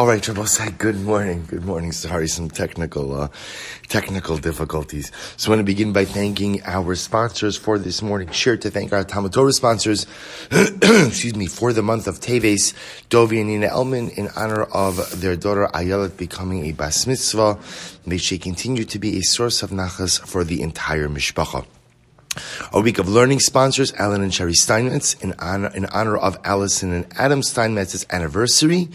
All right, Say, good morning. Good morning. Sorry, some technical, uh, technical difficulties. So I want to begin by thanking our sponsors for this morning. Sure to thank our Talmud sponsors, excuse me, for the month of Teves, Dovi and Nina Elman, in honor of their daughter Ayelet becoming a bas mitzvah. May she continue to be a source of nachas for the entire mishpacha. A week of learning sponsors, Alan and Sherry Steinmetz, in honor, in honor of Allison and Adam Steinmetz's anniversary,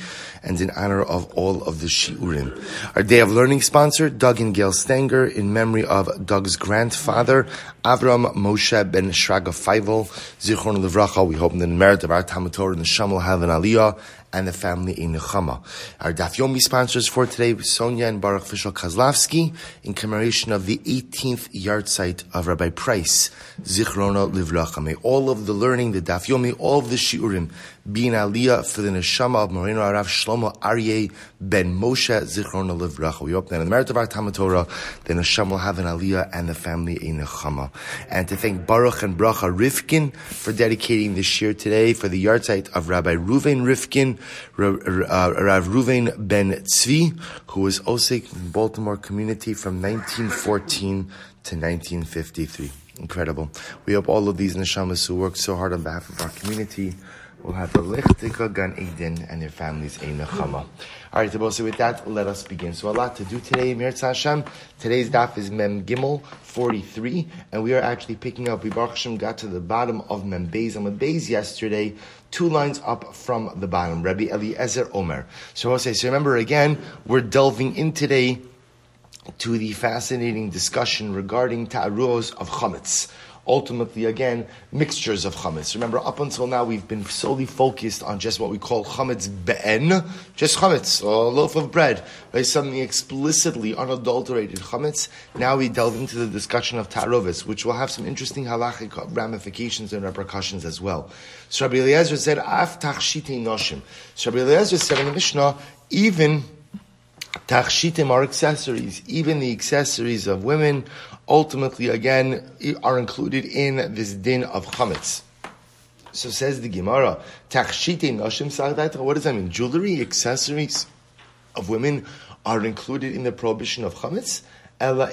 and in honor of all of the Shiurim. Our day of learning sponsor, Doug and Gail Stenger, in memory of Doug's grandfather, Avram Moshe ben Shraga Feivel, Zichron Levracha. We hope in the merit of our Talmud Torah and the Shamal have an Aliyah, and the family in Nechama. Our Daf Yomi sponsors for today, Sonia and Baruch Fishel Kozlavsky, in commemoration of the 18th yahrzeit of Rabbi Price, Zichrona Livracha. May all of the learning, the Daf Yomi, all of the Shiurim, be in Aliyah for the Neshama of Moreno Arav Shlomo Aryeh ben Moshe Zichrona Livracha. We hope that in the merit of our Talmud Torah, the Neshama will have an Aliyah and the family in Nechama. And to thank Baruch and Bracha Rifkin for dedicating this year today for the yahrzeit of Rabbi Ruven Rifkin, Rav Ruven ben Tzvi, who was Osik in Baltimore community from 1914 to 1953. Incredible. We hope all of these neshamas who worked so hard on behalf of our community will have the lichtika gan Eden and their families a nechama. All right, so with that, let us begin. So a lot to do today, Mirz Hashem. Today's daf is Mem Gimel 43, and we are actually picking up. We Baruch Hashem got to the bottom of Mem Beis. Mem Beis yesterday, two lines up from the bottom. Rabbi Eliezer Omer. So I'll say, so remember again, we're delving in today to the fascinating discussion regarding ta'aruos of chametz ultimately, again, mixtures of chametz. Remember, up until now, we've been solely focused on just what we call chametz be'en, just chametz, a loaf of bread, right? something explicitly unadulterated chametz. Now we delve into the discussion of tarovis, which will have some interesting halachic ramifications and repercussions as well. So Rabbi Eliezer said, af tachshite noshim. So Rabbi Eliezer said in the Mishnah, even Tachshitim are accessories. Even the accessories of women ultimately, again, are included in this din of chametz. So says the Gemara, Tachshitim nashim sagdaita. What does that mean? Jewelry, accessories of women are included in the prohibition of chametz? Rather,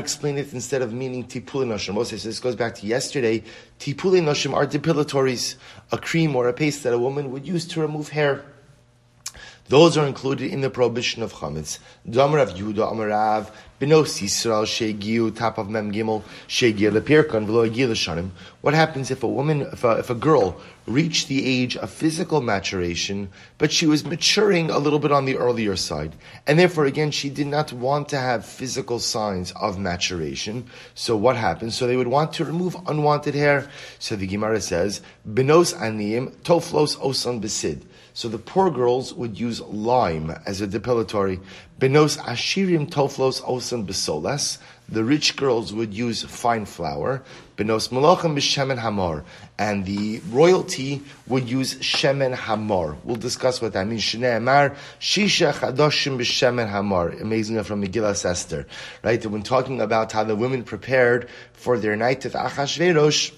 explain it instead of meaning tipule nashim. Moses, this goes back to yesterday. Tipule nashim are depilatories, a cream or a paste that a woman would use to remove hair. Those are included in the prohibition of chametz. Damar of Yehuda Amarav Benos Yisrael Shegiu top of Mem Gimel Shegia Lepirkan V'lo Shanim. What happens if a woman, if a, if a girl reached the age of physical maturation, but she was maturing a little bit on the earlier side, and therefore again she did not want to have physical signs of maturation. So what happens? So they would want to remove unwanted hair. So the Gemara says Benos Aniyim Toflos Osan Besid. So the poor girls would use lime as a depilatory. Benos ashirim toflos osan besolas. The rich girls would use fine flour. Benos malachim b'shemen hamor. And the royalty would use shemen hamor. We'll discuss what that means. Shnei amar shisha chadoshim b'shemen hamor. Amazing from Megillah Esther. Right? When talking about how the women prepared for their night of Achashverosh,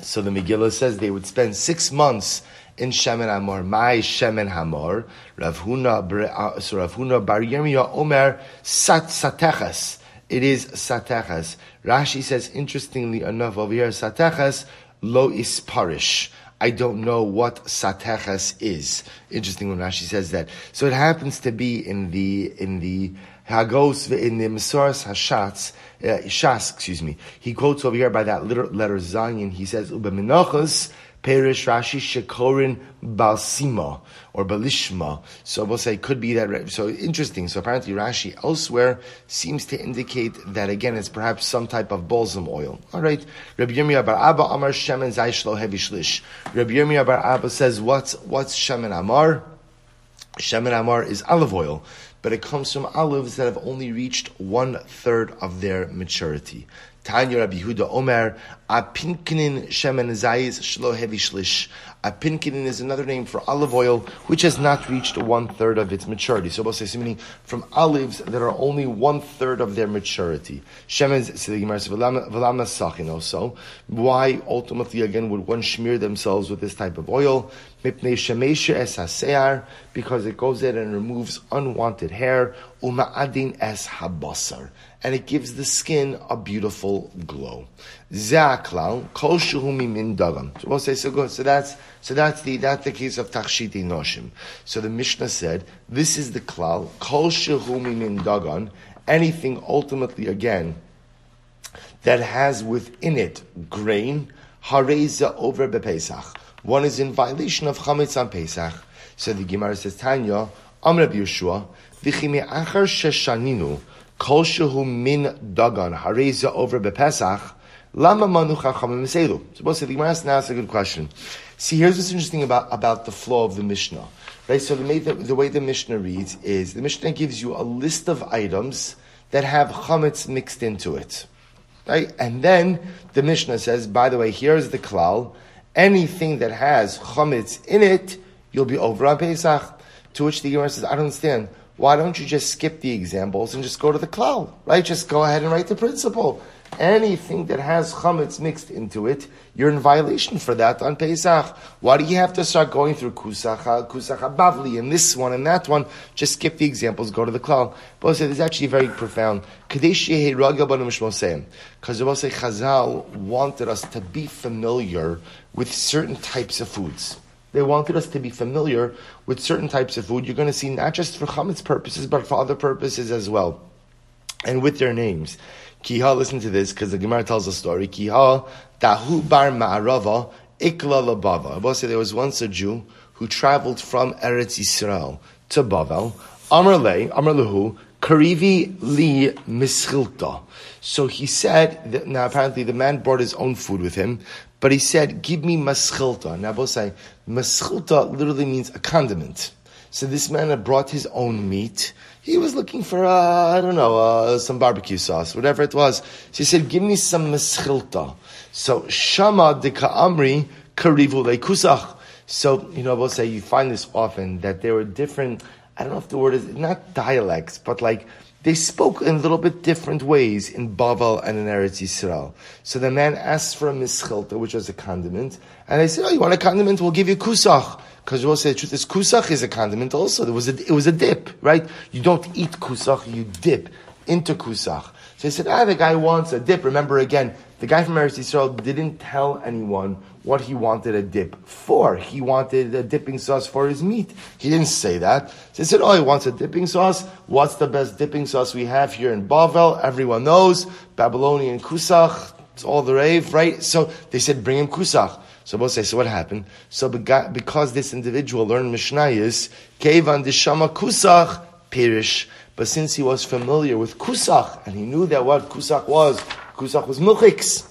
so the Megillah says they would spend six months in Shemen Hamor. My Shemen Hamor. Rav Huna, uh, so Rav Huna Bar Yirmiyah Omer Sat Satechas. It is Satechas. Rashi says, interestingly enough, over here, Satechas Lo Isparish. I don't know what Satechas is. Interesting when Rashi says that. So it happens to be in the, in the, Hagos in the Mesoras Hashatz, uh, Shas, excuse me. He quotes over here by that letter, letter Zion. He says, "Ubeminochos Perish Rashi Shekorin Balsima or Balishma. So we'll say could be that. So interesting. So apparently Rashi elsewhere seems to indicate that again it's perhaps some type of balsam oil. All right. Rabbi Yirmiyah Bar Abba Amar Shemen Zayshlo Heavy Shlish. Rabbi Yirmiyah Bar Abba says what's what's Shemen Amar? Shemen Amar is olive oil but it comes from olives that have only reached one third of their maturity. Tanya Rabbi Huda Omer, Apinkinin Shemen Zayis Shlo Hevi Shlish. Apinkinin is another name for olive oil, which has not reached one third of its maturity. So, say meaning from olives that are only one third of their maturity. Shemen, also. Why ultimately again would one smear themselves with this type of oil? Because it goes in and removes unwanted hair. Uma'adin es habasar and it gives the skin a beautiful glow. Zaklal kol shuhumi min dagam. So we'll say so good. So that's so that's the that's the case of tachshiti noshim. So the Mishnah said this is the klal kol shuhumi min dagan. Anything ultimately again that has within it grain hareza over bepesach. One is in violation of chametz on Pesach. So the Gemara says Tanya Amr Yeshua v'chimi achar sheshaninu. Kol shehu min dagan hareza over bepesach. Lama manu chachamim seilu. Suppose the Gemara now asks a good question. See, here's what's interesting about, about the flow of the Mishnah. Right, so the, the, the way the Mishnah reads is the Mishnah gives you a list of items that have chametz mixed into it. Right? And then the Mishnah says, by the way, here's the klal. Anything that has chametz in it, you'll be over on Pesach. To which the Gemara says, I don't understand why don't you just skip the examples and just go to the klal, right? Just go ahead and write the principle. Anything that has chametz mixed into it, you're in violation for that on Pesach. Why do you have to start going through kusacha, kusacha bavli, and this one and that one? Just skip the examples, go to the klal. But this is actually very profound. Because Chazal wanted us to be familiar with certain types of foods. They wanted us to be familiar with certain types of food. You're going to see not just for chametz purposes, but for other purposes as well. And with their names. Kiha, listen to this, because the Gemara tells a story. Kiha, Dahu bar ma'arava, ikla labava. Said there was once a Jew who traveled from Eretz Yisrael to Bavel. Amr le, Amr lehu, karivi li mischilta. So he said, that, now apparently the man brought his own food with him, but he said, give me maschilta. Now both say, maschilta literally means a condiment. So this man had brought his own meat. He was looking for, uh, I don't know, uh, some barbecue sauce, whatever it was. So he said, give me some maschilta. So shama de ka'amri karivu kusach. So, you know, will say you find this often that there were different, I don't know if the word is, not dialects, but like they spoke in a little bit different ways in Bavel and in Eretz Yisrael. So the man asked for a mischilta, which was a condiment, and they said, "Oh, you want a condiment? We'll give you kusach." Because you will say the truth is kusach is a condiment also. There was a, it was a dip, right? You don't eat kusach, you dip into kusach. So they said, ah, the guy wants a dip. Remember again, the guy from Eretz Yisrael didn't tell anyone what he wanted a dip for. He wanted a dipping sauce for his meat. He didn't say that. So he said, oh, he wants a dipping sauce. What's the best dipping sauce we have here in Bavel? Everyone knows. Babylonian kusach. It's all the rave, right? So they said, bring him kusach. So both say, so what happened? So because this individual learned Mishnayos, Kevan Dishama Kusach, Pirish. But since he was familiar with Kusach, and he knew that what Kusach was, Kusach was milchiks.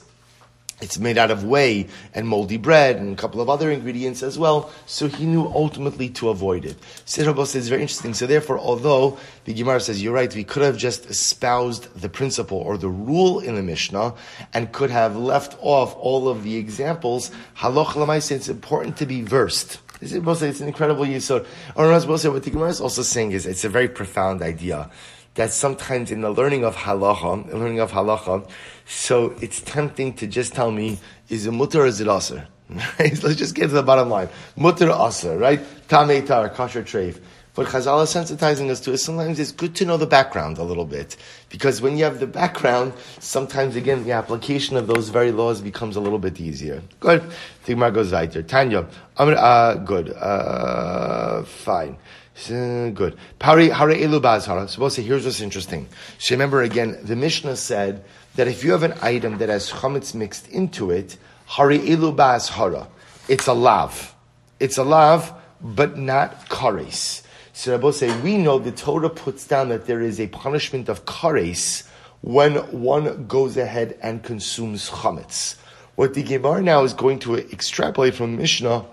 It's made out of whey and moldy bread and a couple of other ingredients as well. So he knew ultimately to avoid it. Sirabos says very interesting. So therefore, although the Gemara says you're right, we could have just espoused the principle or the rule in the Mishnah and could have left off all of the examples. Haloch lamaisa, it's important to be versed. It's an incredible yisod. Or what the Gemara is also saying is it's a very profound idea that sometimes in the learning of halacha, learning of halacha, so it's tempting to just tell me, is it mutter or is it aser? Let's just get to the bottom line. Mutter aser, right? Tamei tar, kosher treif. What Chazal is sensitizing us to is sometimes it's good to know the background a little bit. Because when you have the background, sometimes again the application of those very laws becomes a little bit easier. Good. Tigmar goes weiter. Tanya. Uh, good. Uh, fine. Good. Pari hare elu bazhara. So we'll here's what's interesting. So remember again, the Mishnah said that if you have an item that has chametz mixed into it, hare elu bazhara. It's a lav. It's a lav, but not kares. So Rabbi say, we know the Torah puts down that there is a punishment of kares when one goes ahead and consumes chametz. What the Gemara now is going to extrapolate from Mishnah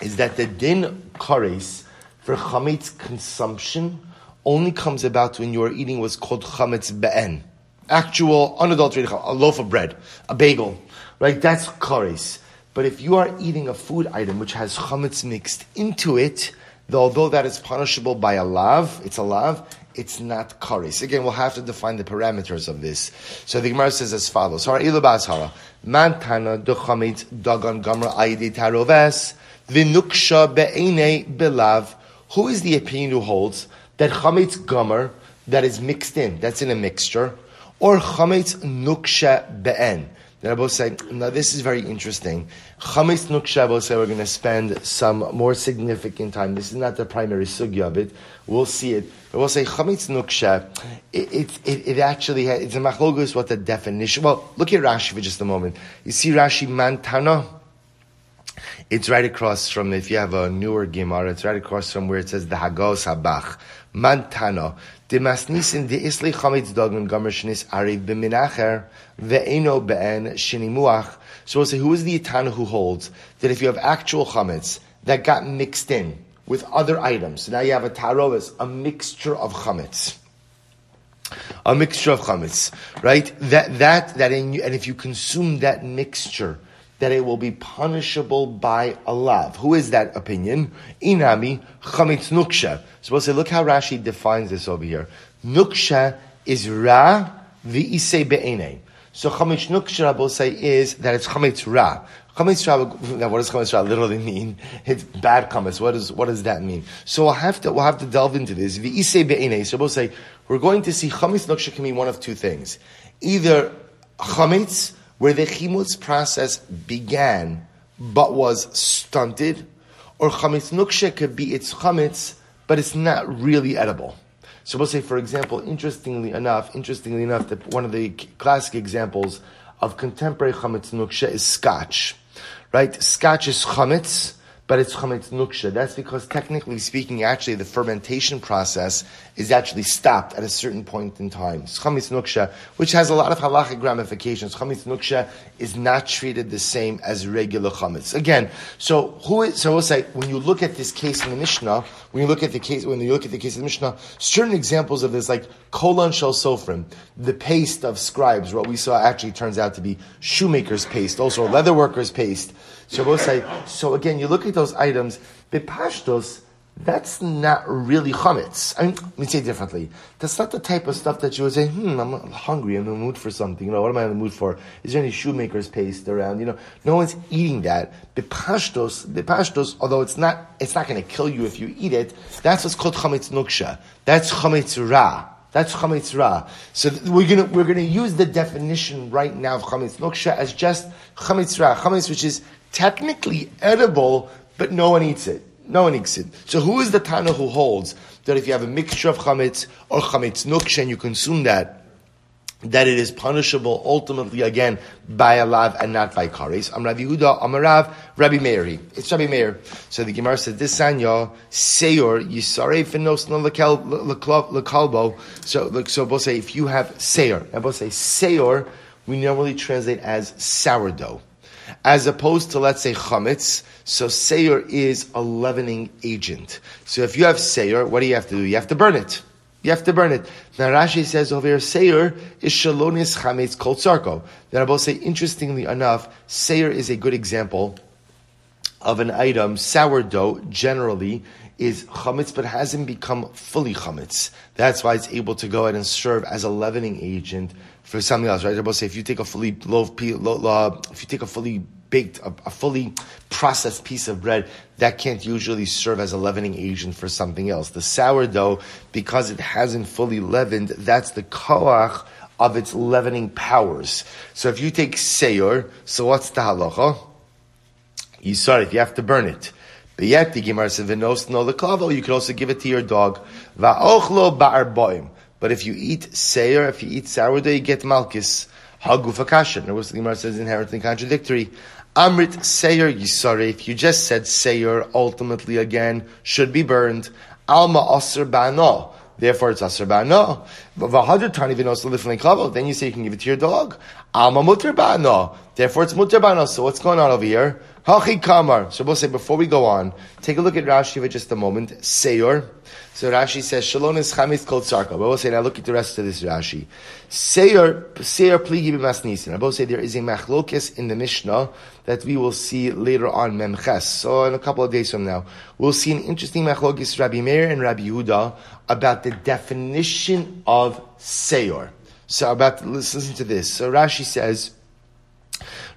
is that the din kares for chametz consumption only comes about when you are eating what's called chametz be'en. actual unadulterated a loaf of bread, a bagel, right? That's kares. But if you are eating a food item which has chametz mixed into it, though, although that is punishable by a lav, it's a lav, it's not kares. Again, we'll have to define the parameters of this. So the Gemara says as follows: Mantana dagan gamra taroves v'nuksha be'ene belav. Who is the opinion who holds that chametz gomer that is mixed in, that's in a mixture, or chametz nuksha be'en? Then I both say, now this is very interesting. Chametz nuksha, say we're going to spend some more significant time. This is not the primary sugya of it. We'll see it. But we'll say chametz nuksha, it, it, it, actually, it's a machlogus what the definition, well, look at Rashi for just a moment. You see Rashi mantana? It's right across from, if you have a newer Gemara, it's right across from where it says the Hagos Habach. Mantana. De masnisin de isli chametz dogun gomer shnis ari b'minacher ve'eno be'en shinimuach. So we'll say, who is the Itana who holds that if you have actual chametz that got mixed in with other items, so now you have a tarovis, a mixture of chametz a mixture of chametz, right? That that that in, and if you consume that mixture, that it will be punishable by a lav. Who is that opinion? Inami chametz nuksha. So we'll say, look how Rashi defines this over here. Nuksha is ra v'isei be'ene. So chametz nuksha, we'll say, is that it's chametz ra. Chametz ra. Now, what does chametz ra literally mean? It's bad chametz. What does what does that mean? So we'll have to we'll have to delve into this. V'isei be'ene. So we'll say we're going to see chametz nuksha can mean one of two things. Either chametz where the chimutz process began but was stunted, or chametz nuksha could be its chametz, but it's not really edible. So we'll say, for example, interestingly enough, interestingly enough, that one of the classic examples of contemporary chametz nuksha is scotch, right? Scotch is chametz, but it's chametz nuksha. That's because technically speaking, actually the fermentation process is actually stopped at a certain point in time. Chametz nuksha, which has a lot of halachic ramifications. Chametz nuksha is not treated the same as regular chametz. Again, so who is, so we'll say, when you look at this case in the Mishnah, when you look at the case, when you look at the case in the Mishnah, certain examples of this, like kolon shel sofrim, the paste of scribes, what we saw actually turns out to be shoemaker's paste, also leatherworker's paste, say, so again, you look at those items, bipashtos, that's not really chametz. I mean, let me say it differently. That's not the type of stuff that you would say, hmm, I'm hungry, I'm in the mood for something. You know, what am I in the mood for? Is there any shoemaker's paste around? You know, no one's eating that. Bipashtos, bipashtos, although it's not, it's not going to kill you if you eat it, that's what's called chametz nuksha. That's chametz ra. That's chametz ra. So we're gonna we're gonna use the definition right now of chametz nuksha as just chametz ra, chametz which is technically edible, but no one eats it. No one eats it. So who is the Tana who holds that if you have a mixture of chametz or chametz nuksha and you consume that, that it is punishable ultimately again by a lav and not by kares. I'm Rabbi Yehuda, I'm a Rav, Rabbi Meir. It's Rabbi Meir. So the Gemara says, this sanya, seyor, yisare finos no lekalbo. So, look, so both say, if you have seyor, and both say seyor, we normally translate as sourdough as opposed to let's say chametz. So seir is a leavening agent. So if you have seir, what do you have to do? You have to burn it. You have to burn it. Now Rashi says over here, seir is shalonis chametz kol tzarko. Then I will say, interestingly enough, seir is a good example of an item. Sourdough generally is chametz, but hasn't become fully chametz. That's why it's able to go ahead and serve as a leavening agent for something else, right? I will say if you take a fully loaf, if you take a fully baked, a, a, fully processed piece of bread, that can't usually serve as a leavening agent for something else. The sourdough, because it hasn't fully leavened, that's the koach of its leavening powers. So if you take seyor, so what's the halacha? You saw it, you have to burn it. But yet the Gemara says, you can also give it to your dog. Va'ochlo ba'arboim. But if you eat seir, if you eat sourdough, you get malchus. Hagufa kasha. And the Gemara says inherently contradictory. Amrit seir yisare. If you just said seir, ultimately again should be burned. Alma aser ba'no. Therefore, it's aser ba'no. Then you say you can give it to your dog. Alma mutter ba'no. Therefore, it's mutter ba'no. So what's going on over here? Hachi kamar. So we'll say before we go on, take a look at Rashi for just a moment. Seir So Rashi says, Shalom is chametz called sarka. But we'll say, now look at the rest of this Rashi. Seir, seir pligi b'masnisin. I will say there is a machlokes in the Mishnah that we will see later on, memches. So in a couple of days from now, we'll see an interesting machlokes Rabbi Meir and Rabbi Yehuda about the definition of seir. So about, listen to this. So Rashi says,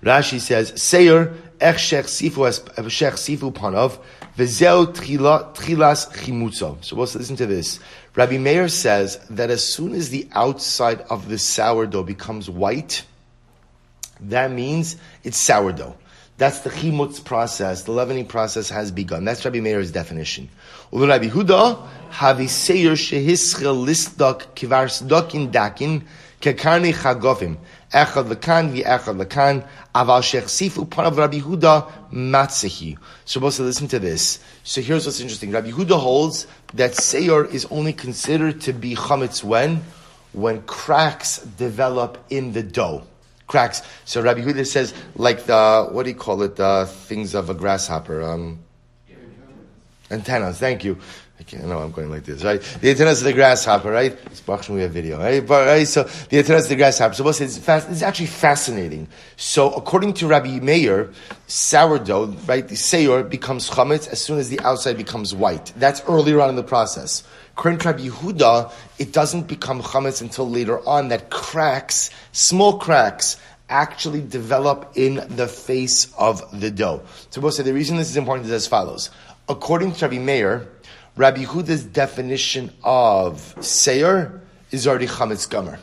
Rashi says, Seir ech shech sifu shech sifu panov v'zeu tchilas chimutzo. So let's listen to this. Rabbi Meir says that as soon as the outside of the sourdough becomes white, that means it's sourdough. That's the chimutz process. The leavening process has begun. That's Rabbi Meir's definition. Rabbi Huda, havi seir shehischel listok kivar dakin kekarni chagofim. Echad lekan v'echad lekan. Aval sifu panav Rabbi Huda matzehi. So supposed to listen to this. So here's what's interesting. Rabbi Huda holds that seir is only considered to be chametz when? When cracks develop in the dough. Cracks. So Rabbi Huda says, like the, what do you call it, the things of a grasshopper? Um, antennas, thank you. I can't know I'm going like this, right? The antennas of the grasshopper, right? It's Bachshon, we have video, right? But, right? So the antennas of the grasshopper. So it's, fast, it's actually fascinating. So according to Rabbi Meir, sourdough, right, the seyor becomes chametz as soon as the outside becomes white. That's earlier on in the process. To Rabbi Yehuda, it doesn't become chametz until later on that cracks, small cracks, actually develop in the face of the dough. So we'll say the reason this is important is as follows. According to Rabbi Meir, Rabbi Huda's definition of seir is already chametz gomer.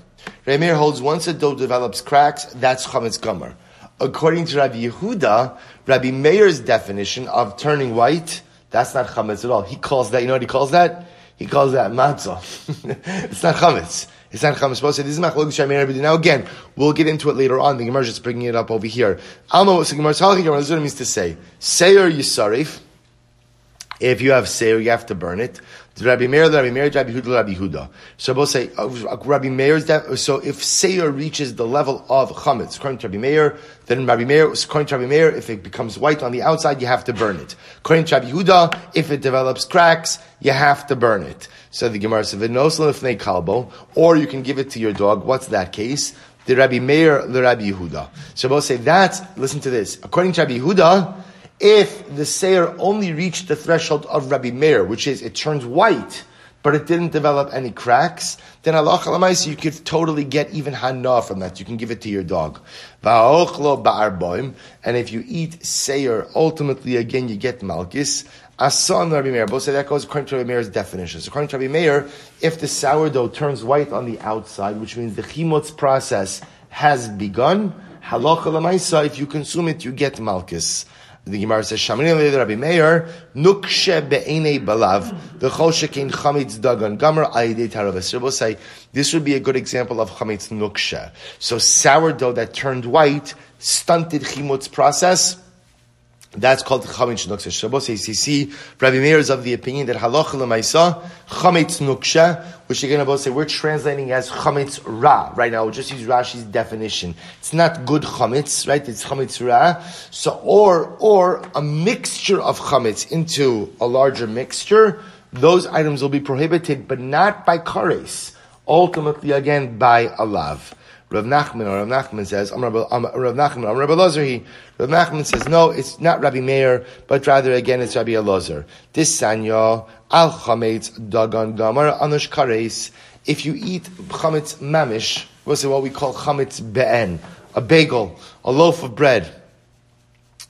Rabbi Meir holds once a dough develops cracks, that's chametz gomer. According to Rabbi Yehuda, Rabbi Meir's definition of turning white, that's not chametz at all. He calls that, you know what he calls that? He calls that matzah. it's not chametz. It's not chametz. So This is machlok Now again, we'll get into it later on. The Gemara is bringing it up over here. Alma, what the Gemara means to say. Seir yisarif, if you have seir, you have to burn it. Rabbi Meir, Rabbi Meir, Rabbi Huda, Rabbi Huda. So we'll say uh, Rabbi Meir's def- so if seir reaches the level of chametz, according to Rabbi Meir, then Rabbi Meir, according to Rabbi Meir, if it becomes white on the outside, you have to burn it. According to Rabbi Huda, if it develops cracks, you have to burn it. So the Gemara says, "V'nosel kalbo," or you can give it to your dog. What's that case? The Rabbi Meir, the Rabbi Yehuda. So we'll say that's. Listen to this. According to Rabbi Yehuda if the Seir only reached the threshold of Rabbi Meir, which is it turns white, but it didn't develop any cracks, then Allah you could totally get even hana from that. You can give it to your dog. And if you eat Seir, ultimately again you get Malkis. Asan Rabbi Meir. Both say that goes according to Rabbi Meir's definition. So according to Rabbi Meir, if the sourdough turns white on the outside, which means the chimotz process has begun, halacha if you consume it, you get malchus. The Gemara says, Shamini Rabbi Meir, Nukshe be'enei balav, the shekein chametz dagan, gamer ayidei tarav. So we'll say, this would be a good example of chametz nukshe. So sourdough that turned white, stunted chimutz process, that's called chametz nuksha. Shabbos see, Rabbi Meir is of the opinion that halacha lemaisa chametz nuksha, which again about say we're translating as chametz ra. Right now, we'll just use Rashi's definition. It's not good chametz, right? It's chametz ra. So, or or a mixture of chametz into a larger mixture. Those items will be prohibited, but not by kares. Ultimately, again, by a lav. Rav Nachman or Rav Nachman says, Rav Nachman, I'm Rabbi Elazar. Rav Nachman says, no, it's not Rabbi Meir, but rather again it's Rabbi Elazar. This sanya al chametz dagan gamar anush kares. If you eat chametz mamish, what's what we call chametz be'en, a bagel, a loaf of bread.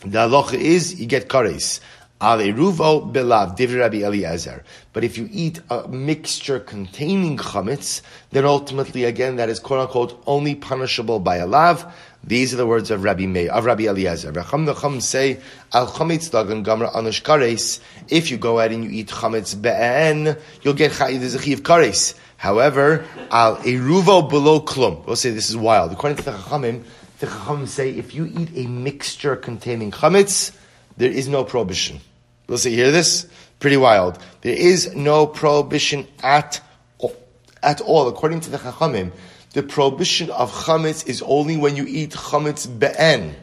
The halacha is you get kares. Aleruvo belav, Divri Rabbi Eliezer. But if you eat a mixture containing chametz, then ultimately, again, that is quote unquote only punishable by a lav. These are the words of Rabbi May, of Rabbi Eliezer. Racham Nacham say, Al chametz dagan gamra anush kares. If you go out and you eat chametz be'en, you'll get there's a chiv kares. However, al eruvo below klum. We'll say this is wild. According to the Chachamim, the Chachamim say if you eat a mixture containing chametz, there is no prohibition. Let's see, hear this? Pretty wild. There is no prohibition at, at all. According to the Chachamim, the prohibition of chametz is only when you eat chametz be'en.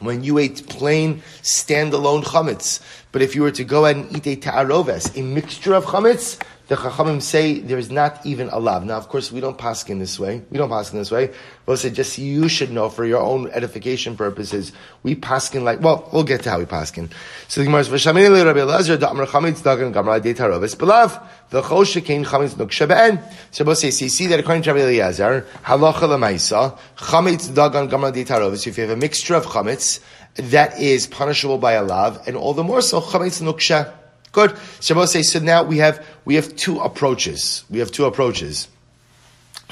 when you ate plain standalone chametz. But if you were to go ahead and eat a ta'aroves, a mixture of chametz, the Chachamim say there's not even a lav. Now, of course, we don't pass in this way. We don't pass in this way. But say just you should know for your own edification purposes. We pass in like, well, we'll get to how we pass in. So the Gemara says, "V'shamini Rabbi Elazar da'amar chametz dagan gamra de tarovis belav v'chol shekein chametz nuksha be'en." So both say, so you see that according to Rabbi Elazar, halacha lemaisa chametz dagan gamra tarovis. If you have a mixture of chametz that is punishable by a lav, and all the more so chametz nuksha. Good. Shabbos says, so now we have, we have two approaches. We have two approaches.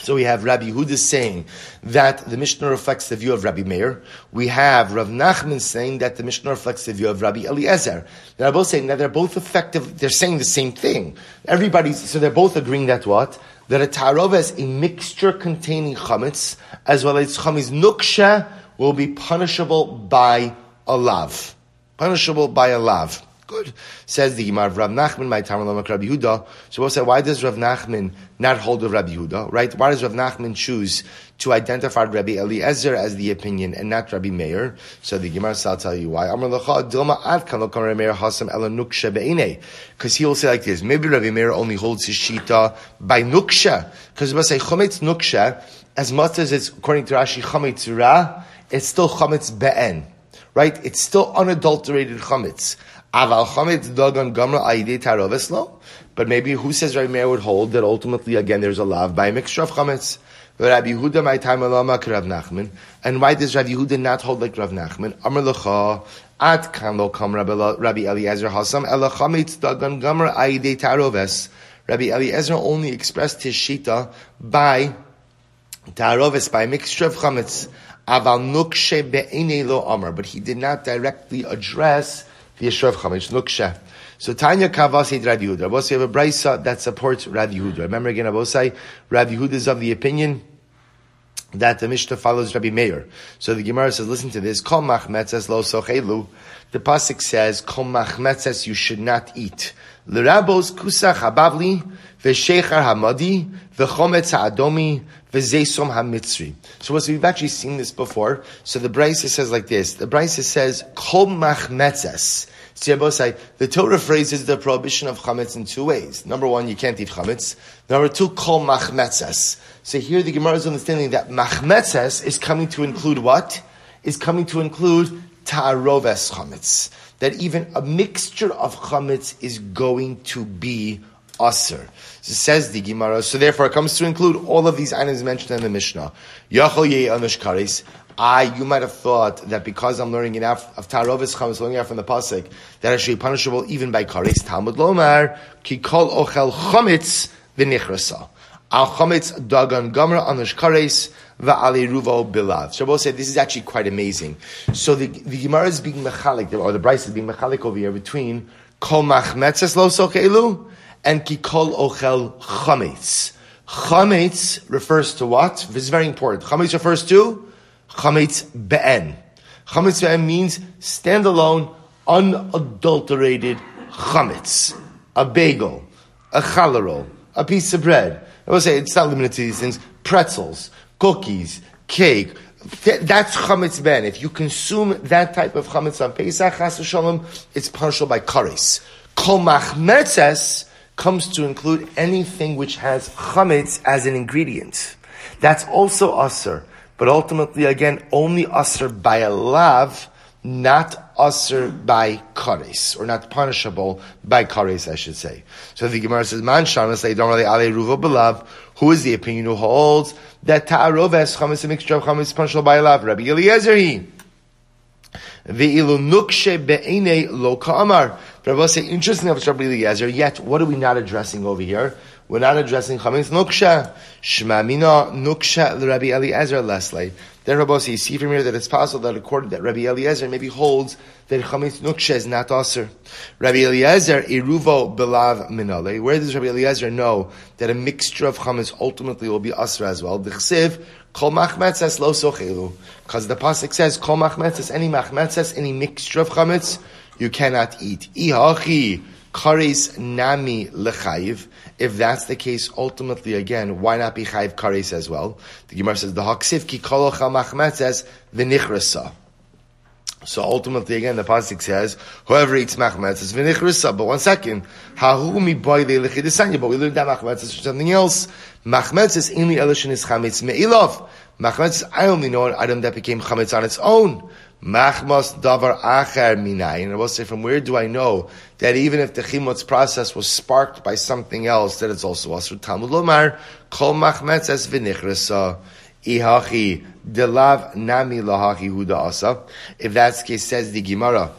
So we have Rabbi Yehuda saying that the Mishnah reflects the view of Rabbi Meir. We have Rav Nachman saying that the Mishnah reflects the view of Rabbi Eliezer. They're both saying that they're both effective. They're saying the same thing. Everybody's so they're both agreeing that what that a tarova is a mixture containing chametz as well as chametz nuksha will be punishable by a lav. Punishable by a lav. Good. Says the Gemara, of Rav Nachman, my Lamak Rabbi Yehuda. So we'll say, why does Rav Nachman not hold of Rabbi Yehuda, right? Why does Rav Nachman choose to identify Rabbi Eliezer as the opinion and not Rabbi Meir? So the Gemara will tell you why. Because he will say like this, maybe Rabbi Meir only holds his shita by nuksha. Because we'll say, chometz nuksha, as much as it's, according to Rashi, chometz ra, it's still chometz be'en. Right? It's still unadulterated chametz. Aval chametz dagan gamra aide taroveslo. But maybe who says Rabbi Meir would hold that ultimately again there's a lav by a mixture of chametz. Rabbi Yehuda my time alama Rav Nachman. And why does Rabbi Yehuda not hold like Rav Nachman? Amar lecha at kan lo kam Rabbi Eliezer hasam ela chametz dagan gamra aide taroves. Rabbi Eliezer only expressed his shita by taroves by a mixture of chametz. Aval nukshe be'ene lo amar. But he did not directly address the Chametz, Nuksha. So Tanya Kavasi Rav Yehuda. Rabbi have a brisa that supports Rav Yehuda. Remember again, Rabbi Rav Yehuda is of the opinion that the Mishnah follows Rabbi Meir. So the Gemara says, listen to this. Kol machmetzes lo sochelu. The pasuk says, Kol machmetzes you should not eat. L'rabos kusach habavli v'shechar hamadi v'chometz ha'adomi v'zeisom hamitzri. So we've actually seen this before. So the Brisa says like this. The Brisa says, Kol machmetzes. The Torah phrases the prohibition of chametz in two ways. Number one, you can't eat chametz. Number two, kol machmetzes. So here the Gemara is understanding that machmetzes is coming to include what? Is coming to include ta'aroves chametz. That even a mixture of chametz is going to be aser. So says the Gemara. So therefore, it comes to include all of these items mentioned in the Mishnah. Yachol ye. I, you might have thought that because I'm learning enough of Tarovis Chametz, learning from the Pasuk, that I should be punishable even by Kares. Talmud Lomar, Ki Kol Ochel Chametz V'nichrasa. Al Chametz Dagan Gamra Anush Kares, Va'ali Ruvo Bilav. Shabbos said this is actually quite amazing. So the, the Gemara is being mechalik, or the Brisa is being mechalik over here between Kol Machmetzes Lo Sokelu and kikol Ochel Chametz. Chametz refers to what? This is very important. Chametz refers to chametz be'en. Chametz be'en means standalone, unadulterated chametz. A bagel, a challah a piece of bread. I will say it's not limited to these things. Pretzels, cookies, cake. That's chametz ben. If you consume that type of chametz on Pesach, shalom, it's punishable by kares. Kol machmetzes comes to include anything which has chametz as an ingredient. That's also aser. But ultimately, again, only usher by a lav, not usher by kares, or not punishable by kares, I should say. So the Gemara says, Man shamas don't really ale ruvo belav. Who is the opinion who holds that ta'aroves chametz a mixture of chametz punishable by a lav? Rabbi Eliezer he. Ve'ilu nukshe be'ene lo ka'amar. Rabbi say, interesting of Rabbi Eliezer, yet what are we not addressing over here? We're not addressing Chametz Nuksha. Shmamina Nuksha Rabbi Eliezer Leslie. Then Rabbi you see from here that it's possible that according that Rabbi Eliezer maybe holds that Chametz Nuksha is not Aser. Rabbi Eliezer Iruvo Belav Minale. Where does Rabbi Eliezer know that a mixture of Chametz ultimately will be Aser as well? The Chsiv Kol Machmetzes Lo Sochelu. Because the Pasuk says Kol Machmetzes, any Machmetzes, any mixture of Chametz, you cannot eat. Ihachi kares nami lechayiv. If that's the case, ultimately, again, why not be chayiv kares as well? The Gemara says the haksiv ki kolocha machmet says v'nichrasa. So ultimately, again, the pasuk says, "Whoever eats machmetz is v'nichrisa." But one second, hahumi boy le'lichidisanya. But we learned that machmetz is something else. Machmetz is only elishin is chametz me'ilov. Machmetz, I only know an item that became chametz on its own. Machmas davar acher minay. And I will say, from where do I know that even if the chimotz process was sparked by something else, that it's also asr Talmud lomar kol machmetz es v'nichrisa. Ihachi delav nami lahachi huda asa. If that's the case, says the Gemara.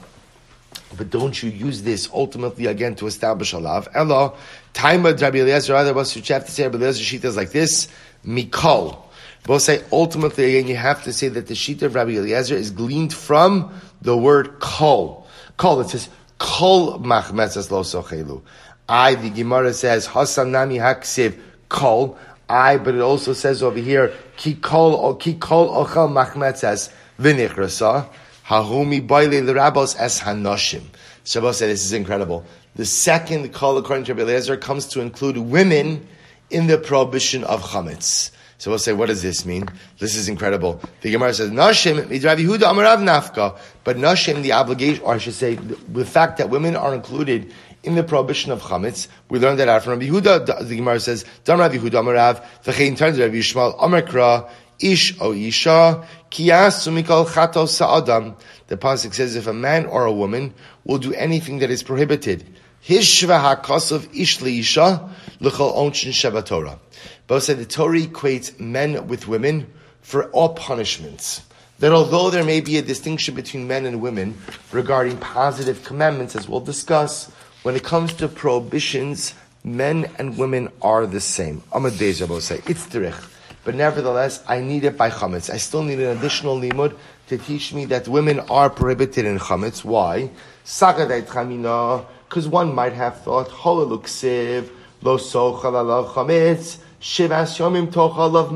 But don't you use this ultimately again to establish a lav? Ella, time of Rabbi Eliezer, other was to say Rabbi Eliezer Shita is like this, mikol. Both say ultimately again you have to say that the Shita of Rabbi Eliezer is gleaned from the word kol. Kol, it says kol machmetzas lo sochelu. I, the Gemara says, Hasan nami haksiv kol. I, but it also says over here, ki kol, ki kol ochel machmetzes v'nichrasa, hahumi boile l'rabos es hanoshim. Shabbos said, this is incredible. The second call, according to Rabbi Eliezer, comes to include women in the prohibition of chametz. So we'll say, what does this mean? This is incredible. The Gemara says, Nashim, Amarav Nafka. But Nashim, the obligation, or I should say, the fact that women are included in the prohibition of chametz. We learned that out from Rabbi Yehuda. The Gemara says, "Dam Rabbi Yehuda Amarav." V'chein turns to Rabbi Yishmael Amarkra. Ish o isha kiyas sumikol chato sa'adam. The pasuk says, if a man or a woman will do anything that is prohibited, hishva hakosov ish isha l'chol onshin shevatorah. Both said the Torah equates men with women for all punishments that although there may be a distinction between men and women regarding positive commandments, as we'll discuss, when it comes to prohibitions, men and women are the same. Say, it's derech. But nevertheless, I need it by chametz. I still need an additional limud to teach me that women are prohibited in chametz. Why? Because one might have thought, holaluksiv, lo chametz, shivas yomim tochal of.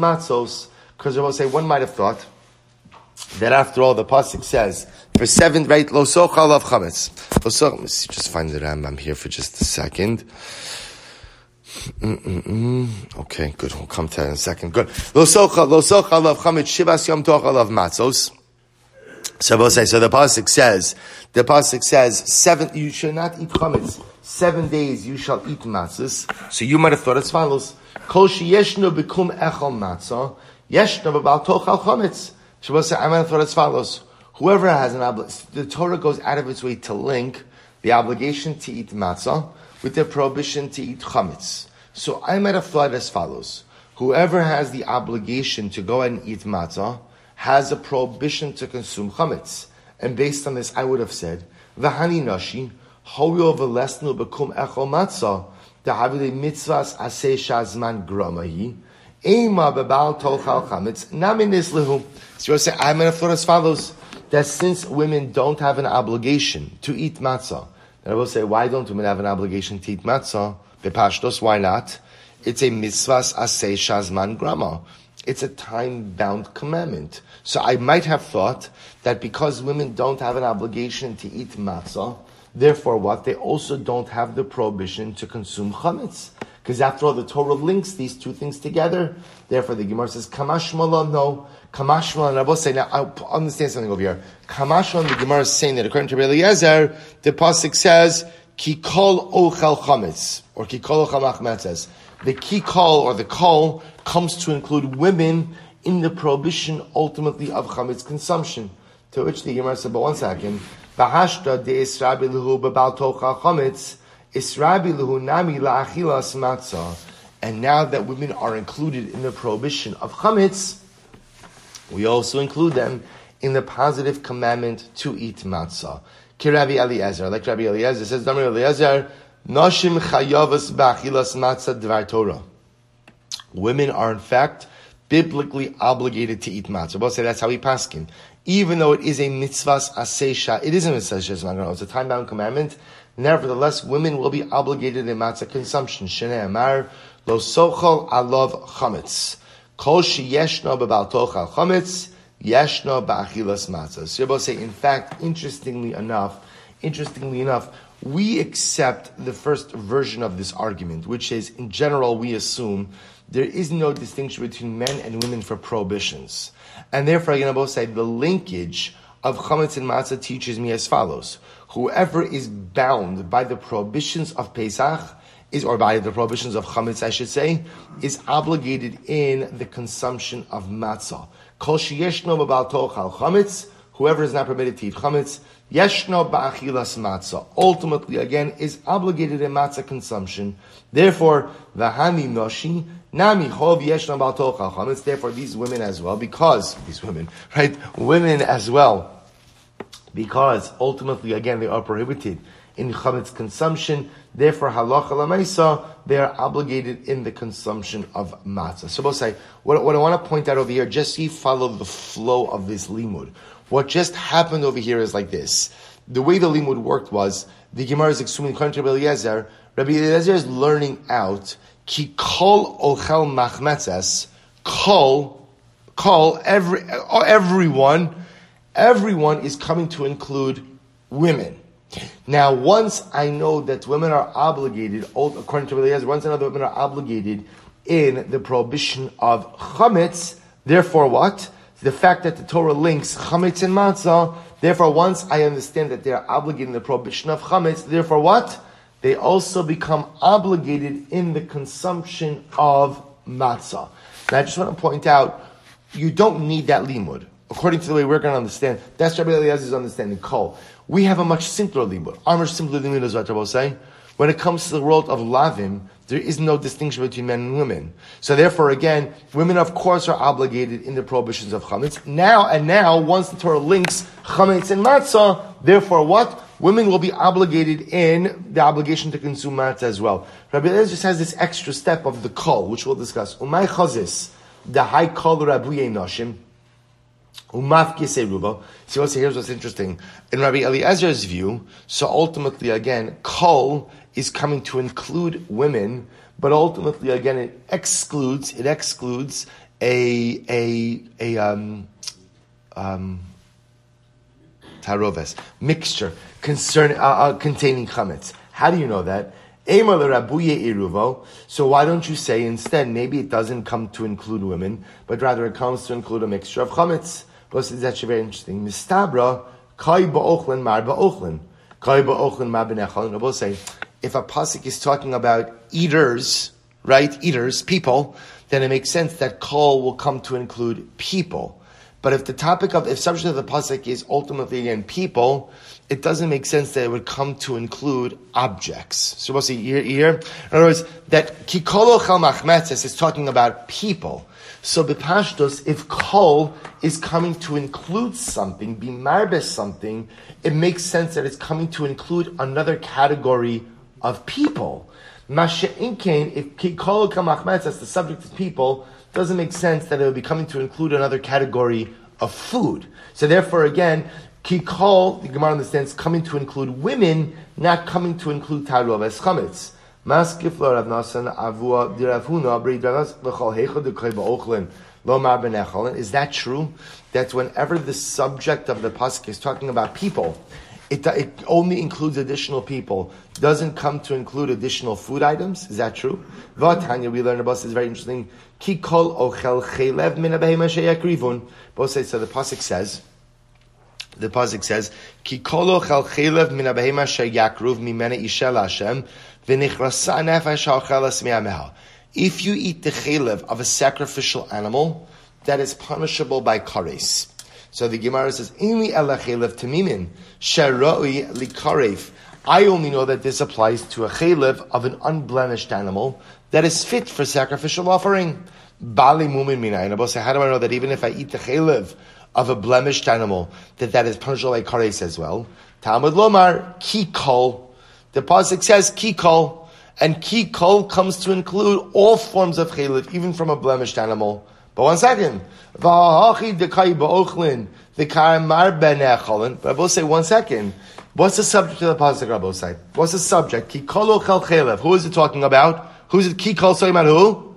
Because say, one might have thought, that after all, the pasuk says for seven, right? Lo sochal of chametz. Lo sochal. Let's just find the Rambam here for just a 2nd Okay, good. We'll come to that in a second. Good. Lo sochal, lo sochal of chametz. Shivas yom tochal of matzos. So we'll say. So the pasuk says. The pasuk says seven. You should not eat chametz. Seven days you shall eat matzos. So you might have thought as follows: Kol sheyeshnu bekum echol matzah. Yeshnu b'bal tochal chametz. Shabbos I thought as follows. Whoever has an obligation, the Torah goes out of its way to link the obligation to eat matzah with the prohibition to eat chametz. So I might have thought as follows. Whoever has the obligation to go and eat matzah has a prohibition to consume chametz. And based on this, I would have said, V'hani nashi, hoyo v'lesnu bekum echo matzah, mitzvahs aseh shazman gramahi, ema bebal tochal chametz, naminis lehu. So you say, I'm going to as follows, that since women don't have an obligation to eat matzah, and I will say, why don't women have an obligation to eat matzah? Bepashtos, why not? It's a mitzvahs asay shazman grama. It's a time-bound commandment. So I might have thought that because women don't have an obligation to eat matzah, therefore what? They also don't have the prohibition to consume chametz. Because after all, the Torah links these two things together. Therefore, the Gemara says, Kamashmala, no. Kamashmala, and I will say, now, I understand something over here. Kamashmala, the Gemara is saying that according to Rabbi Eliezer, the Pasuk says, Kikol ochel chametz, or Kikol ochel machmetzes. The kikol, or the kol, comes to include women in the prohibition, ultimately, of chametz consumption. To which the Gemara said, but one second, Bahashta de Israbi lehu bebal tocha chametz, Israbi nami la'achilas matzah. And now that women are included in the prohibition of chametz, we also include them in the positive commandment to eat matzah. Kiravi Eliezer, like Rabbi Eliezer says, Damar Eliezer, Nashim chayavas ba'achilas matzah dvar Torah. Women are in fact biblically obligated to eat matzah. We'll say that's how we paskin. Even though it is a mitzvahs asesha, it is a mitzvah it's a time-bound commandment, Nevertheless, women will be obligated in matzah consumption. Shnei Amar lo sochol alav chametz. Kol sheyeshna bebal tochal chametz yeshna ba'achilas matzah. So say, in fact, interestingly enough, interestingly enough, we accept the first version of this argument, which is, in general, we assume there is no distinction between men and women for prohibitions. And therefore, Rabbi say, the linkage of chametz and matzah teaches me as follows: Whoever is bound by the prohibitions of Pesach is, or by the prohibitions of chametz, I should say, is obligated in the consumption of matzah. Kol sheyeshno tochal chametz. Whoever is not permitted to eat chametz, yeshno ba'achilas matzah. Ultimately, again, is obligated in matzah consumption. Therefore, v'hani noshi nami chov yeshno ba'tochal chametz. Therefore, these women as well, because these women, right, women as well, because ultimately, again, they are prohibited in chametz consumption. Therefore, halacha lamaisa, they are obligated in the consumption of matzah. So, both say what, what I want to point out over here, just see follow the flow of this limud. What just happened over here is like this. The way the limud worked was the Gemara is extremely according to Eliezer. Rabbi Eliezer is learning out ki kol ochel machmetzes kol kol every everyone everyone is coming to include women. Now, once I know that women are obligated, according to Eliezer, once I know that women are obligated in the prohibition of chametz, therefore what? The fact that the Torah links chametz and matzah, therefore once I understand that they are obligated in the prohibition of chametz, therefore what? They also become obligated in the consumption of matzah. Now I just want to point out, you don't need that limud. According to the way we're going to understand, that's Rabbi Eliezer's understanding. Kol. We have a much simpler limud. Our much simpler limud is what Rabbi say. When it comes to the world of lavim, there is no distinction between men and women. So therefore, again, women of course are obligated in the prohibitions of chametz. Now and now, once the Torah links chametz and matzah, therefore what? Women will be obligated in the obligation to consume matzah as well. Rabbi Eliezer just has this extra step of the kol, which we'll discuss. Umay chazis, the high kol rabuye noshim. See, what's here's what's interesting. In Rabbi Eliezer's view, so ultimately, again, kol is coming to include women, but ultimately, again, it excludes it excludes a a a um um taroves mixture concern uh, uh, containing chametz. How do you know that? So why don't you say instead, maybe it doesn't come to include women, but rather it comes to include a mixture of chametz. But it's actually very interesting. Mistabra, kai ba'ochlin mar ba'ochlin. Kai ba'ochlin mar b'nechalin. I will say, if a pasuk is talking about eaters, right, eaters, people, then it makes sense that kol will come to include people. But if the topic of, if subject of the pasuk is ultimately again people, it doesn't make sense that it would come to include objects. So we'll see here, here. In other words, that kikolo chal machmetzes is talking about people. So bepashtos, if kol is coming to include something, be marbes something, it makes sense that it's coming to include another category of people. Masha'inkain, if kikol kamachmetz, as the subject of people, doesn't make sense that it would be coming to include another category of food. So therefore, again, kikol, the Gemara understands, coming to include women, not coming to include taru as chametz. Lo Rav Nasan avua diravhuna b'ridravas l'chol heichad d'kay ba'ochlin lo mar b'necholin. Is that true? That whenever the subject of the pasuk is talking about people, it, it only includes additional people, doesn't come to include additional food items. Is that true? Vatanya, we learn about this is very interesting. Ki kol ochel chelev min sheyakrivun. Both so. The pasuk says. The pasuk says, "Ki kol ochel chelev min sheyakruv mimene ishel Hashem v'nichrasa nefesh ha'ochelas mi'ameha." If you eat the chelev of a sacrificial animal, that is punishable by kares. So the Gemara says, "Inli elachelev tamimin sheroi likarev." I only know that this applies to a chelev of an unblemished animal that is fit for sacrificial offering. Bali mumin. So how do I know that even if I eat the chelev of a blemished animal, that that is punishable by kares as well? Talmud lomar kikol. The pasuk says kikol, and kikol comes to include all forms of chelev, even from a blemished animal. But one second. The But I will say one second. What's the subject of the pasuk? Rabbi say. What's the subject? Who is it talking about? Who's it? Kikol talking about who?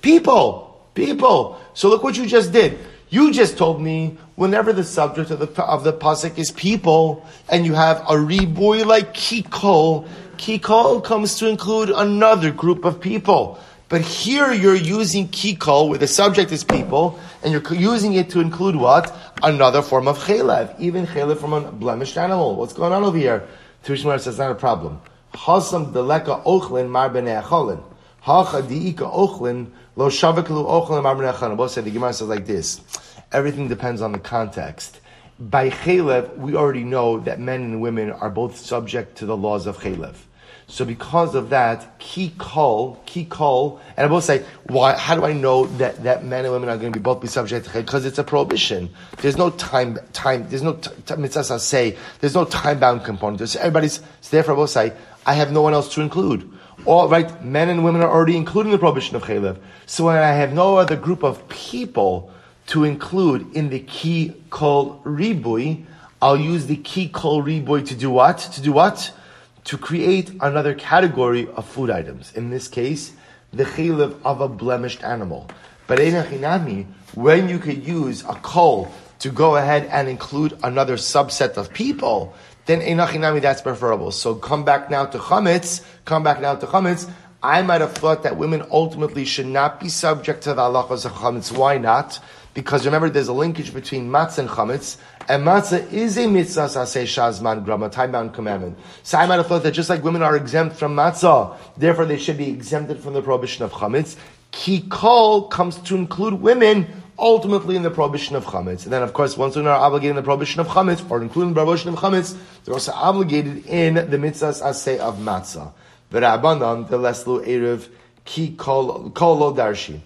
People. People. So look what you just did. You just told me whenever the subject of the of the pasuk is people, and you have a reboy like kikol, kikol comes to include another group of people. But here you're using kikol, where the subject is people, and you're using it to include what? Another form of chelev, even chelev from a blemished animal. What's going on over here? Tishmar says, not a problem. Hasam deleka ochlin mar b'nei. Hacha diika ochlin lo shavaklu ochlin mar b'nei. Both say the Gemara says like this. Everything depends on the context. By chelev, we already know that men and women are both subject to the laws of chelev. So because of that, ki kol, ki kol, and I will say, why, how do I know that, that men and women are going to be both be subject to Because it's a prohibition. There's no time, time, there's no, mitzvah say, there's no time-bound component. There's, everybody's, so therefore I will say, I have no one else to include. All right, men and women are already including the prohibition of chaylev. So when I have no other group of people to include in the key kol ribui, I'll use the key kol ribui to do what? To do what? to create another category of food items. In this case, the chaylev of a blemished animal. But enachinami, when you could use a kol to go ahead and include another subset of people, then enachinami that's preferable. So come back now to chametz. Come back now to chametz. I might have thought that women ultimately should not be subject to the halachas of chametz. Why not? Because remember, there's a linkage between matzah and chametz, and matzah is a mitzvah saseh shazman gram, a time-bound commandment. So I might have thought that just like women are exempt from matzah, therefore they should be exempted from the prohibition of chametz. Kikol comes to include women ultimately in the prohibition of chametz. And then, of course, once women are obligated in the prohibition of chametz, or including the prohibition of chametz, they're also obligated in the mitzvahs aseh of matzah. The Rabbanan, the leslu erev ki kol lo darshi.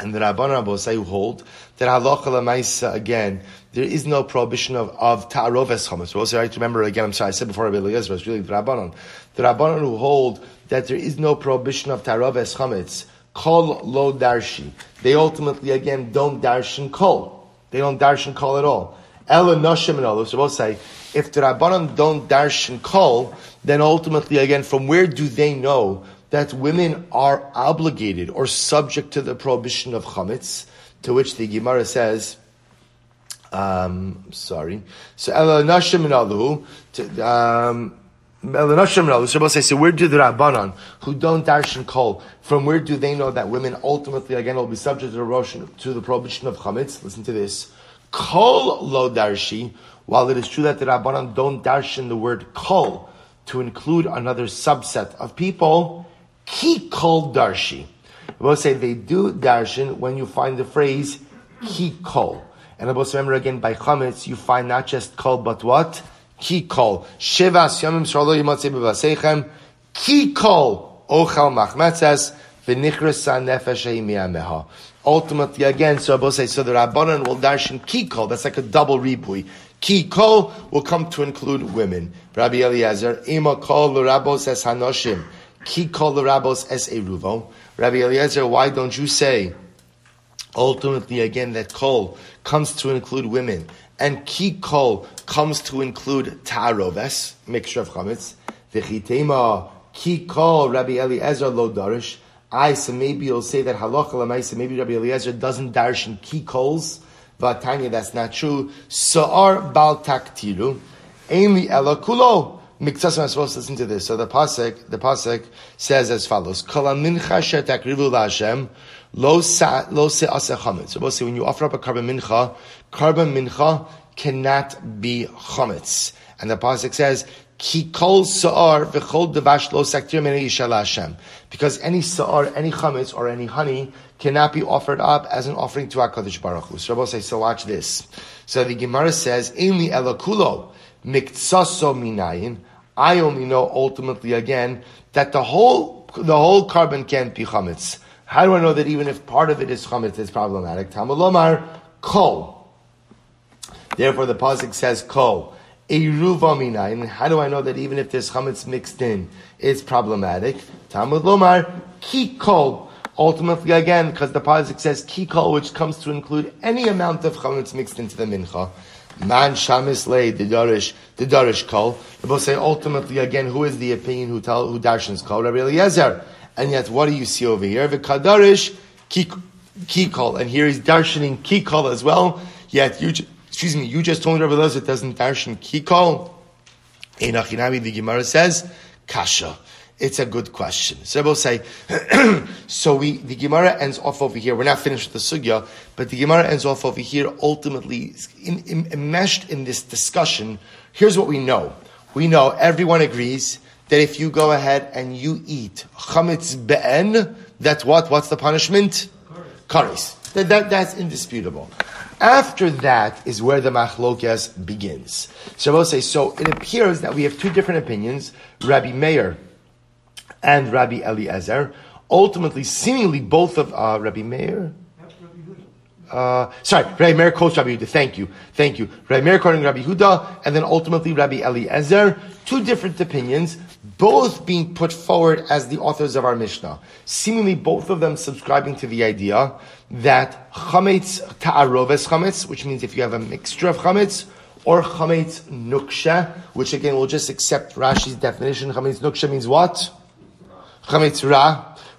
And the Rabban Rabosai who hold that halacha lemaisa again, there is no prohibition of, of ta'aroves chametz. We also have to remember again, I'm sorry, I said before Rabbi Eliezer, it's really the Rabbanon. The Rabbanon who hold that there is no prohibition of ta'aroves chametz, kol lo darshi. They ultimately again don't darshan kol. They don't darshan kol at all. Ela noshim and all. So we'll say, if the Rabbanon don't darshan kol, then ultimately again, from where do they know that women are obligated or subject to the prohibition of chametz, to which the Gemara says, um, sorry, so um, so where do the Rabbanan, who don't darshan kol, from where do they know that women ultimately, again, will be subject to the, to the prohibition of chametz? Listen to this. Kol lo darshi, while it is true that the Rabbanan don't darshan the word kol to include another subset of people, ki kol darshi. We'll say they do darshan when you find the phrase ki kol. And I also remember again by chametz you find not just kol but what ki kol. Shiva yamim shalo yimatzei b'vaseichem ki kol ochal machmetzes v'nichresa nefesh meha. Ultimately, again, so I say, so the Rabbanan will darshan ki kol. That's like a double ribui. Ki kol will come to include women. Rabbi Eliezer, ima kol l'rabos es hanoshim. Ki kol rabos es eruvo. Rabbi Eliezer, why don't you say ultimately again that kol comes to include women and ki kol comes to include ta'aroves, mixture of chametz. V'chitema ki kol Rabbi Eliezer lo darish. I so maybe you'll say that halacha lemaisa. Maybe Rabbi Eliezer doesn't darshan ki kols. Vatanya, that's not true. Sa'ar bal taktiru. Ainli ela kulo. Miktasim are supposed to listen to this. So the pasuk, the pasuk says as follows: Kol mincha shetakrivu laHashem lo sa lo se chametz. So say when you offer up a korban mincha, korban mincha cannot be chametz. And the pasuk says ki kol sa'ar v'chol devash lo saktir Hashem. Because any sa'ar, any chametz, or any honey cannot be offered up as an offering to HaKadosh Baruch Hu. So Rabbi say, so watch this. So the Gemara says, Ainli elakulo minayin. I only know ultimately again that the whole the whole korban can't be chametz. How do I know that even if part of it is chametz, it's problematic? Tamalomar kol. Therefore, the pasuk says kol. Eruva minayin. How do I know that even if there's chametz mixed in, it's problematic? Talmud lomar ki kol. Ultimately, again, because the pasuk says ki kol, which comes to include any amount of chametz mixed into the mincha. Man shamis lay the darish the darish kol. The both say ultimately again, who is the opinion who tell who darshans kol? Rabbi Eliezer. And yet, what do you see over here? The kadarish ki kol, and here he's darshaning ki kol as well. Yet you, excuse me, you just told Rabbi Eliezer it doesn't darshan ki kol. Enachinami the Gemara says kasha. It's a good question. So we'll say, so we, the Gemara ends off over here. We're not finished with the sugya, but the Gemara ends off over here, ultimately in, in, enmeshed in this discussion. Here's what we know. We know everyone agrees that if you go ahead and you eat chametz be'en, that's what? What's the punishment? Karis. That, that, that's indisputable. After that is where the machlokas begins. So I will say, so it appears that we have two different opinions, Rabbi Meir and Rabbi Eliezer. Ultimately, seemingly both of uh, Rabbi Meir, uh, sorry, Rabbi Meir quotes Rabbi Yehuda. Thank you, thank you. Rabbi Meir quoting Rabbi Yehuda, and then ultimately Rabbi Eliezer. Two different opinions, both being put forward as the authors of our Mishnah. Seemingly, both of them subscribing to the idea that chametz ta'aroves chametz, which means if you have a mixture of chametz, or chametz nuksha, which again we'll just accept Rashi's definition. Chametz nuksha means what? Chametz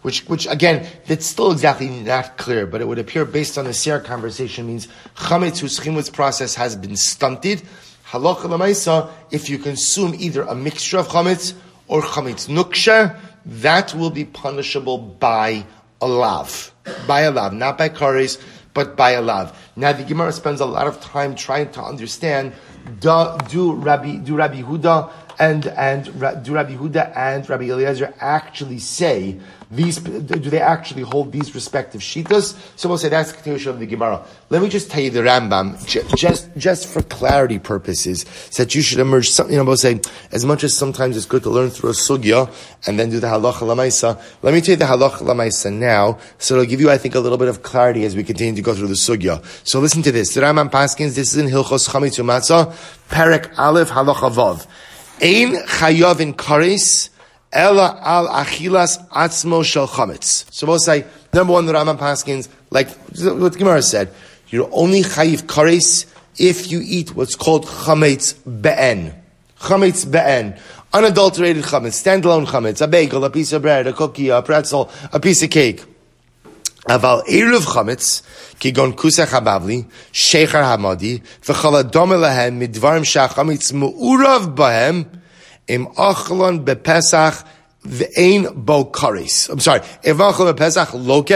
which, which again, that's still exactly not clear, but it would appear based on the Sierra conversation means chametz whose chimutz process has been stunted. Halacha lemaisa, if you consume either a mixture of chametz or chametz nuksha, that will be punishable by a lav, by a lav, not by kares, but by a lav. Now the Gemara spends a lot of time trying to understand do, do Rabbi do Rabbi Yehuda and and do Rabbi Yehuda and Rabbi Eliezer actually say these do they actually hold these respective shitas? So we'll say that's the continuation of the Gemara. Let me just tell you the Rambam, just just for clarity purposes, so that you should emerge. Some, you know, we'll say as much as sometimes it's good to learn through a sugya and then do the halacha lamaisa. Let me tell you the halacha lamaisa now, so it'll give you, I think, a little bit of clarity as we continue to go through the sugya. So listen to this. The Rambam Paskins. This is in Hilchos Chametz U'Matzah, Perek Aleph Halacha Vav. Ein chayav in kares Ella al achilas atzmo shel chametz. So we'll say, number one, the Rambam Paskins, like what Gemara said, you're only chayiv kares if you eat what's called chametz be'en. Chametz be'en. Unadulterated chametz, standalone chametz, a bagel, a piece of bread, a cookie, a pretzel, a piece of cake. Chametz, kigon kusach habavli, shechar hamadi, v'chala dome lahem, midvarim shachametz mu'urav bahem, im achlon bepesach ve'ein bo karis. I'm sorry. Loke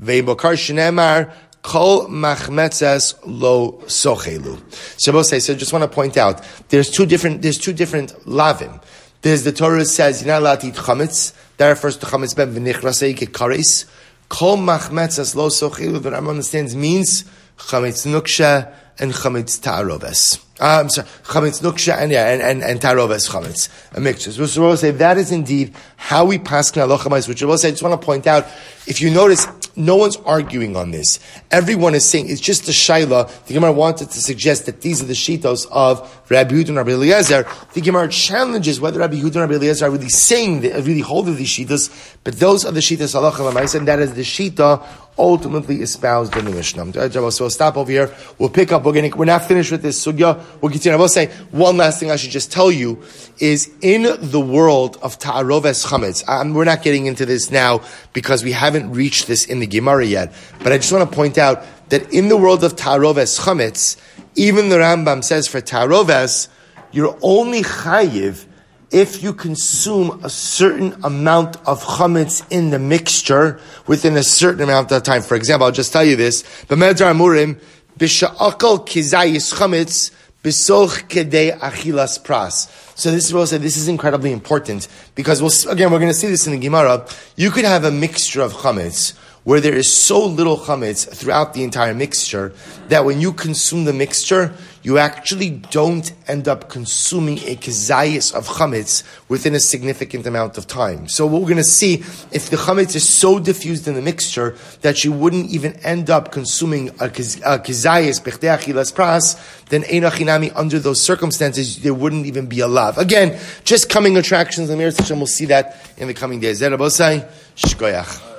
ve'ein bo karis shenemar kol machmetzes lo sochelu. Shabbos say, so just want to point out, there's two different, there's two different lavim. There's the Torah says you're not allowed to eat chametz. That refers to chametz ben v'nichrasei karis. Kol machmetzes lo sochelu, the Rambam understands means chametz nuksha and chametz ta'aroves. Uh, I'm sorry, chametz nuksha and yeah, and and, and taroves chametz, a mixture. So we'll say that is indeed how we pass Which I will say, I just want to point out, if you notice, no one's arguing on this. Everyone is saying it's just a shaila. The Gemara wanted to suggest that these are the shitos of Rabbi Yehuda and Rabbi Eliezer. The Gemara challenges whether Rabbi Yehuda and Rabbi Eliezer are really saying, the, really hold these shitos, but those are the shitos halacha and that is the shita ultimately espoused in the Mishnah. So we'll stop over here. We'll pick up. We're, going we're not finished with this sugya. We'll continue. I will say one last thing I should just tell you is in the world of ta'aroves chametz. We're not getting into this now because we haven't reached this in the Gemara yet. But I just want to point out that in the world of ta'aroves chametz, even the Rambam says for ta'aroves, you're only chayiv if you consume a certain amount of chametz in the mixture within a certain amount of time. For example, I'll just tell you this. B'medar amurim, b'sha'akal kizayis chametz, b'soch kedei achilas pras. So this is what I say, this is incredibly important because we'll, again, we're going to see this in the Gemara. You could have a mixture of chametz where there is so little chametz throughout the entire mixture that when you consume the mixture, you actually don't end up consuming a kezayis of chametz within a significant amount of time. So what we're going to see, if the chametz is so diffused in the mixture that you wouldn't even end up consuming a kezayis bechteachilas pras, then einachinami under those circumstances there wouldn't even be a love. Again, just coming attractions. The Mir we'll see that in the coming days. Shkoyach.